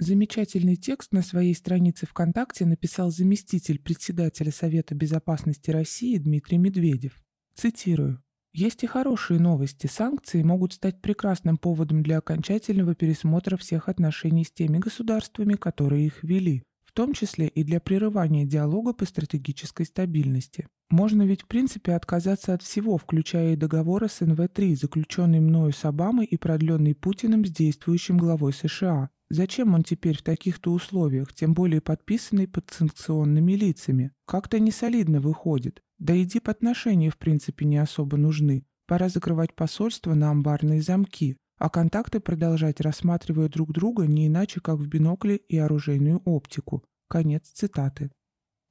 Замечательный текст на своей странице ВКонтакте написал заместитель председателя Совета безопасности России Дмитрий Медведев. Цитирую. Есть и хорошие новости. Санкции могут стать прекрасным поводом для окончательного пересмотра всех отношений с теми государствами, которые их ввели, в том числе и для прерывания диалога по стратегической стабильности. Можно ведь в принципе отказаться от всего, включая и договор СНВ-3, заключенный мною с Обамой и продленный Путиным с действующим главой США. Зачем он теперь в таких-то условиях, тем более подписанный под санкционными лицами? Как-то несолидно выходит. Да и дип-отношения в принципе не особо нужны. Пора закрывать посольство на амбарные замки, а контакты продолжать рассматривая друг друга не иначе, как в бинокле и оружейную оптику. Конец цитаты.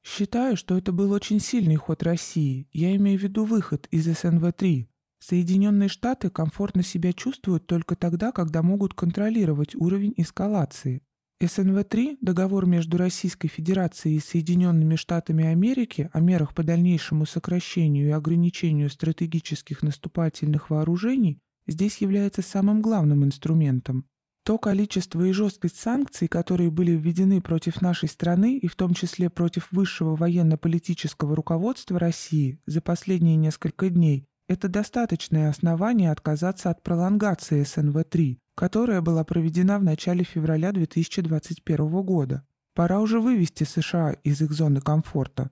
Считаю, что это был очень сильный ход России. Я имею в виду выход из СНВ-3. Соединенные Штаты комфортно себя чувствуют только тогда, когда могут контролировать уровень эскалации. СНВ-3 – договор между Российской Федерацией и Соединенными Штатами Америки о мерах по дальнейшему сокращению и ограничению стратегических наступательных вооружений здесь является самым главным инструментом. То количество и жесткость санкций, которые были введены против нашей страны и в том числе против высшего военно-политического руководства России за последние несколько дней, это достаточное основание отказаться от пролонгации СНВ-3, которая была проведена в начале февраля 2021 года. Пора уже вывести США из их зоны комфорта.